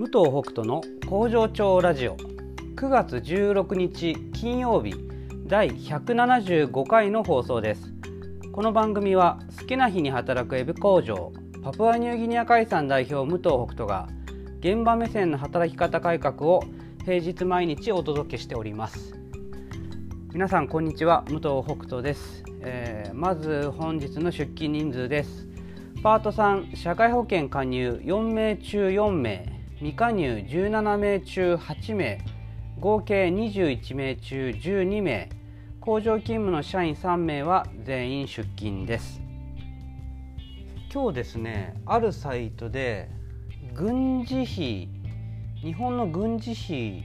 武藤北斗の工場長ラジオ。9月16日金曜日第175回の放送です。この番組は好きな日に働くエビ工場パプアニューギニア海産代表武藤北斗が現場目線の働き方改革を平日毎日お届けしております。皆さんこんにちは武藤北斗です、えー、まず本日の出勤人数です。パート3社会保険加入4名中4名。未加入17名中8名合計21名中12名工場勤務の社員3名は全員出勤です今日ですねあるサイトで軍事費日本の軍事費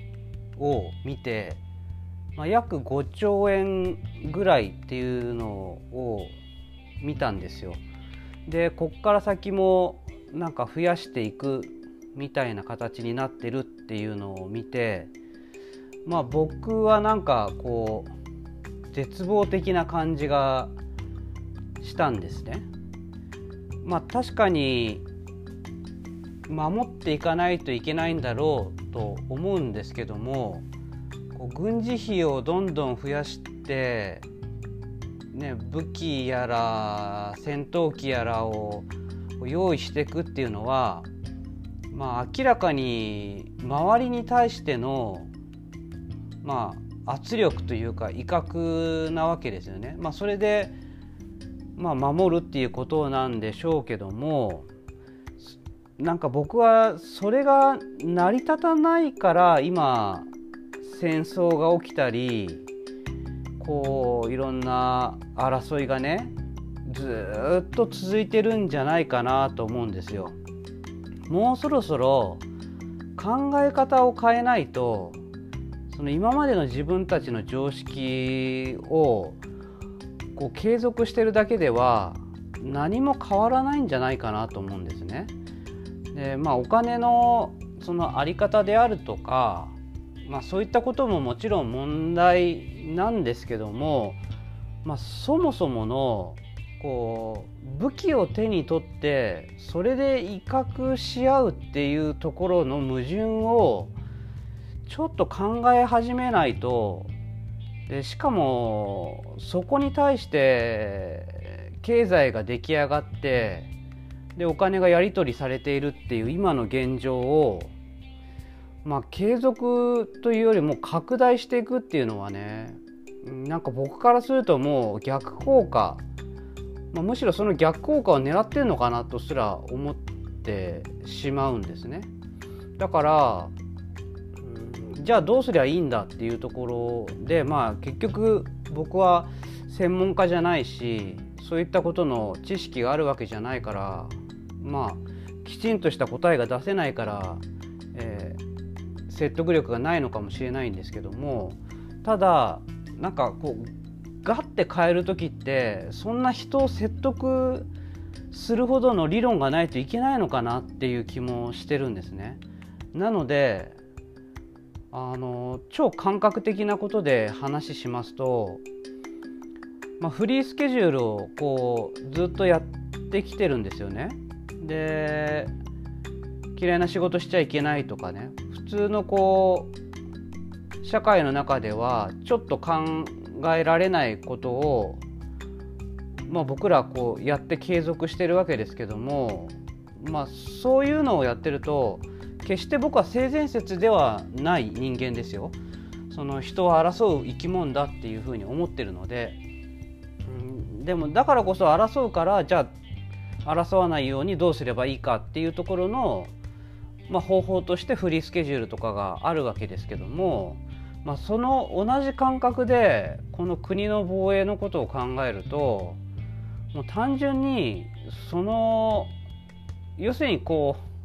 を見て、まあ、約5兆円ぐらいっていうのを見たんですよ。でこっから先もなんか増やしていくみたいな形になってるっていうのを見てまあ僕はなんかこう絶望的な感じがしたんですね。まあ確かに守っていかないといけないんだろうと思うんですけどもこう軍事費をどんどん増やして、ね、武器やら戦闘機やらを用意していくっていうのはまあ、明らかに周りに対しての、まあ、圧力というか威嚇なわけですよね。まあ、それで、まあ、守るっていうことなんでしょうけどもなんか僕はそれが成り立たないから今戦争が起きたりこういろんな争いがねずっと続いてるんじゃないかなと思うんですよ。もうそろそろ考え方を変えないとその今までの自分たちの常識をこう継続してるだけでは何も変わらないんじゃないかなと思うんですね。でまあお金のその在り方であるとか、まあ、そういったことももちろん問題なんですけども、まあ、そもそものこう武器を手に取ってそれで威嚇し合うっていうところの矛盾をちょっと考え始めないとでしかもそこに対して経済が出来上がってでお金がやり取りされているっていう今の現状をまあ継続というよりも拡大していくっていうのはねなんか僕からするともう逆効果まあ、むしろその逆効果を狙ってるのかなとすら思ってしまうんですね。だから、うん、じゃあどうすりゃいいんだっていうところでまあ結局僕は専門家じゃないしそういったことの知識があるわけじゃないからまあきちんとした答えが出せないから、えー、説得力がないのかもしれないんですけどもただなんかこうガッて変える時ってそんな人を説得するほどの理論がないといけないのかなっていう気もしてるんですね。なのであの超感覚的なことで話しますと、まあ、フリースケジュールをこうずっとやってきてるんですよね。で嫌いな仕事しちゃいけないとかね普通のこう社会の中ではちょっと考えられないことを、まあ、僕らこうやって継続してるわけですけども、まあ、そういうのをやってると決して僕は性善説ではない人間ですよ。その人を争う生き物だっていうふうに思ってるので、うん、でもだからこそ争うからじゃあ争わないようにどうすればいいかっていうところの、まあ、方法としてフリースケジュールとかがあるわけですけどもまあ、その同じ感覚でこの国の防衛のことを考えるともう単純にその要するにこう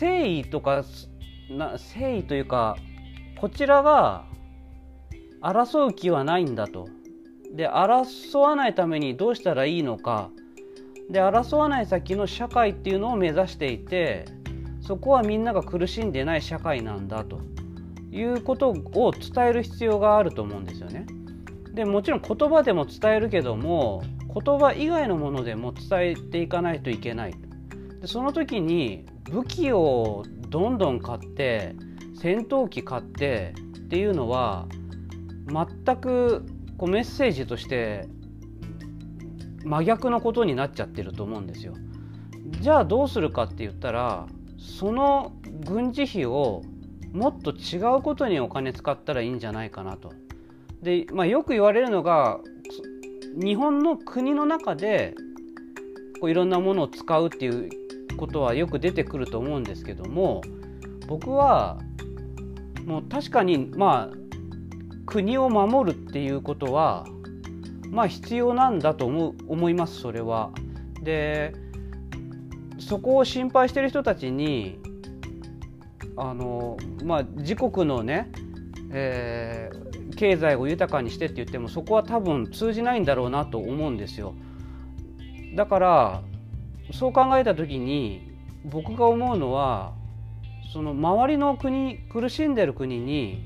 誠意とかな誠意というかこちらが争う気はないんだと。で争わないためにどうしたらいいのかで争わない先の社会っていうのを目指していてそこはみんなが苦しんでない社会なんだと。いうことを伝える必要があると思うんですよね。でもちろん言葉でも伝えるけども言葉以外のものでも伝えていかないといけないでその時に武器をどんどん買って戦闘機買ってっていうのは全くこうメッセージとして真逆のことになっちゃってると思うんですよ。じゃあどうするかって言ったらその軍事費をもっと違うことにお金使ったらいいんじゃないかなと。で、まあ、よく言われるのが日本の国の中でこういろんなものを使うっていうことはよく出てくると思うんですけども僕はもう確かにまあ国を守るっていうことはまあ必要なんだと思う思いますそれは。でそこを心配してる人たちにあのまあ自国のね、えー、経済を豊かにしてって言ってもそこは多分通じないんだろうなと思うんですよ。だからそう考えた時に僕が思うのはその周りの国苦しんでる国に、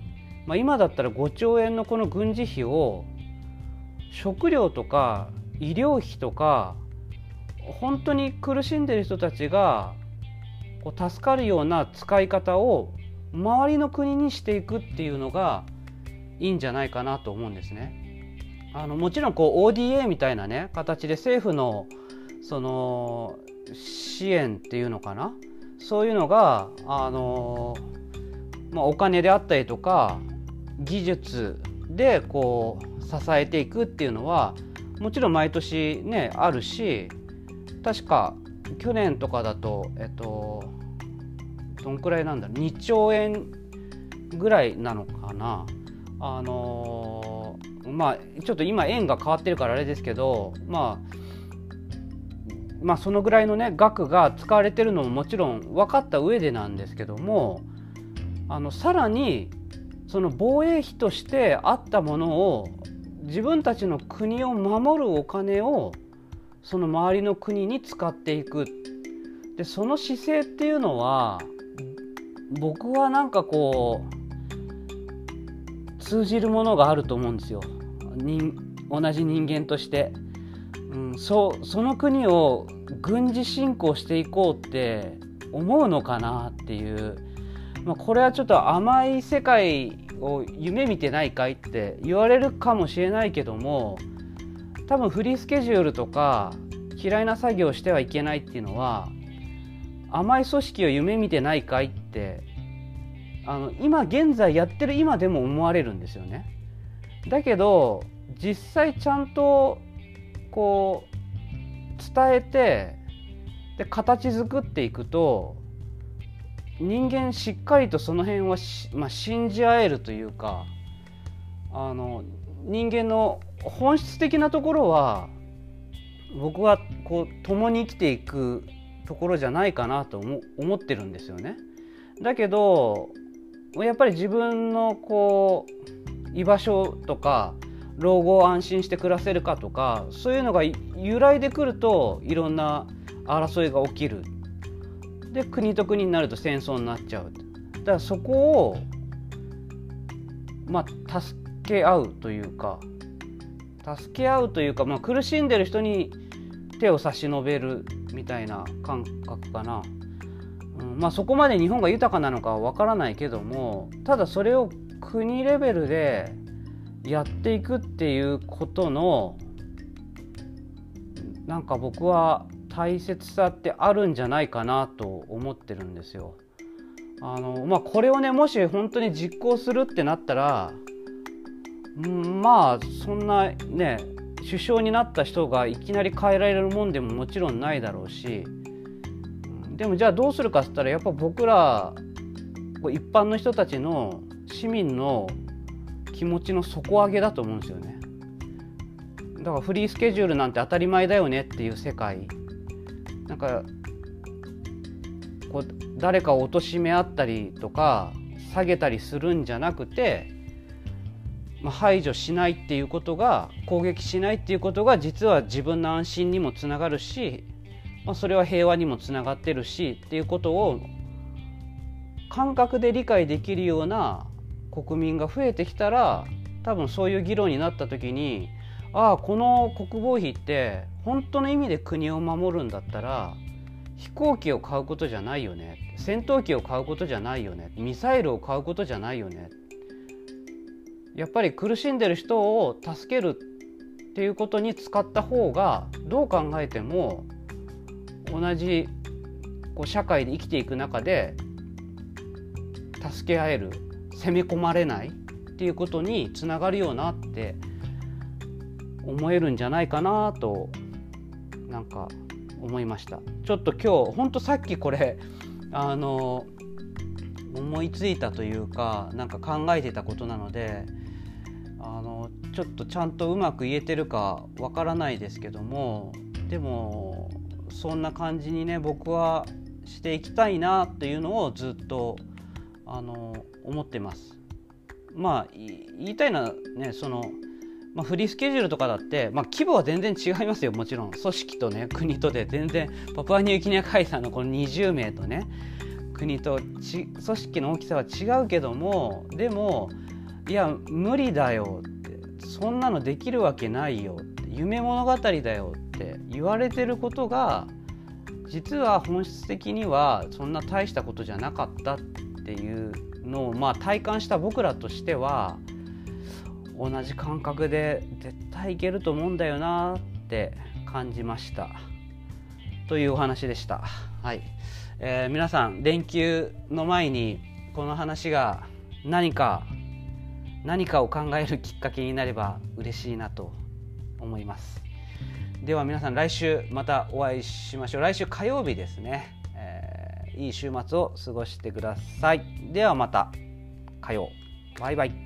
まあ、今だったら5兆円のこの軍事費を食料とか医療費とか本当に苦しんでる人たちがこう助かるような使い方を周りの国にしていくっていうのがいいんじゃないかなと思うんですね。あのもちろんこう ODA みたいなね形で政府のその支援っていうのかな？そういうのがあの、まあ、お金であったりとか技術でこう支えていくっていうのはもちろん毎年ねあるし確か去年とかだとえっとどんくらいなんだろう2兆円ぐらいなのかな。あのまあちょっと今円が変わってるからあれですけどまあまあ、そのぐらいのね額が使われてるのももちろん分かった上でなんですけどもあのさらにその防衛費としてあったものを自分たちの国を守るお金をその周りの国に使っていく。でその姿勢っていうのは僕はなんかこう通じるものがあると思うんですよ。同じ人間として。うん、そその国を軍事侵攻していこうって思うのかなっていう、まあ、これはちょっと甘い世界を夢見てないかいって言われるかもしれないけども多分フリースケジュールとか嫌いな作業をしてはいけないっていうのは甘い組織を夢見てないかいってあの今現在やってる今でも思われるんですよね。だけど実際ちゃんとこう伝えてで形作っていくと人間しっかりとその辺はまあ、信じ合えるというかあの人間の本質的なところは僕はこう共に生きていくところじゃないかなと思ってるんですよね。だけどやっぱり自分のこう居場所とか老後を安心して暮らせるかとかそういうのが由来でくるといろんな争いが起きるで国と国になると戦争になっちゃうだからそこをまあ助け合うというか助け合うというか、まあ、苦しんでる人に手を差し伸べるみたいな感覚かな、うん、まあそこまで日本が豊かなのかは分からないけどもただそれを国レベルでやっていくっていうことのなんか僕は大切さってあるんじゃないかなと思ってるんですよ。あのまあ、これをねもし本当に実行するってなったら、うん、まあそんなね首相になった人がいきなり変えられるもんでももちろんないだろうしでもじゃあどうするかっつったらやっぱ僕ら一般の人たちの市民の気持ちの底上げだと思うんですよね。だからフリースケジュールなんて当たり前だよねっていう世界。なんかこう誰かを貶め合ったりとか下げたりするんじゃなくて、まあ、排除しないっていうことが攻撃しないっていうことが実は自分の安心にもつながるし、まあ、それは平和にもつながってるしっていうことを感覚で理解できるような国民が増えてきたら多分そういう議論になった時にああこの国防費って本当の意味で国を守るんだったら飛行機を買うことじゃないよね戦闘機を買うことじゃないよねミサイルを買うことじゃないよねやっぱり苦しんでる人を助けるっていうことに使った方がどう考えても同じこう社会で生きていく中で助け合える攻め込まれないっていうことにつながるよなって思えるんじゃないかなとなんか思いました。ちょっと今日ほんとさっきこれあの思いついたというかなんか考えてたことなのでちょっとちゃんとうまく言えてるかわからないですけどもでもそんな感じにね僕はしていきたいなっていうのをずっとあの思ってます。まあ言いたいのはねその、まあ、フリースケジュールとかだって、まあ、規模は全然違いますよもちろん組織とね国とで全然パプアニューギニア海産のこの20名とね国とち組織の大きさは違うけどもでもいや無理だよってそんなのできるわけないよって夢物語だよって言われてることが実は本質的にはそんな大したことじゃなかったっていうのをまあ体感した僕らとしては同じ感覚で絶対いけると思うんだよなって感じましたというお話でした。はいえー、皆さん連休の前にこの話が何か何かを考えるきっかけになれば嬉しいなと思います。では皆さん来週またお会いしましょう。来週火曜日ですね、えー、いい週末を過ごしてください。ではまた。火曜。バイバイ。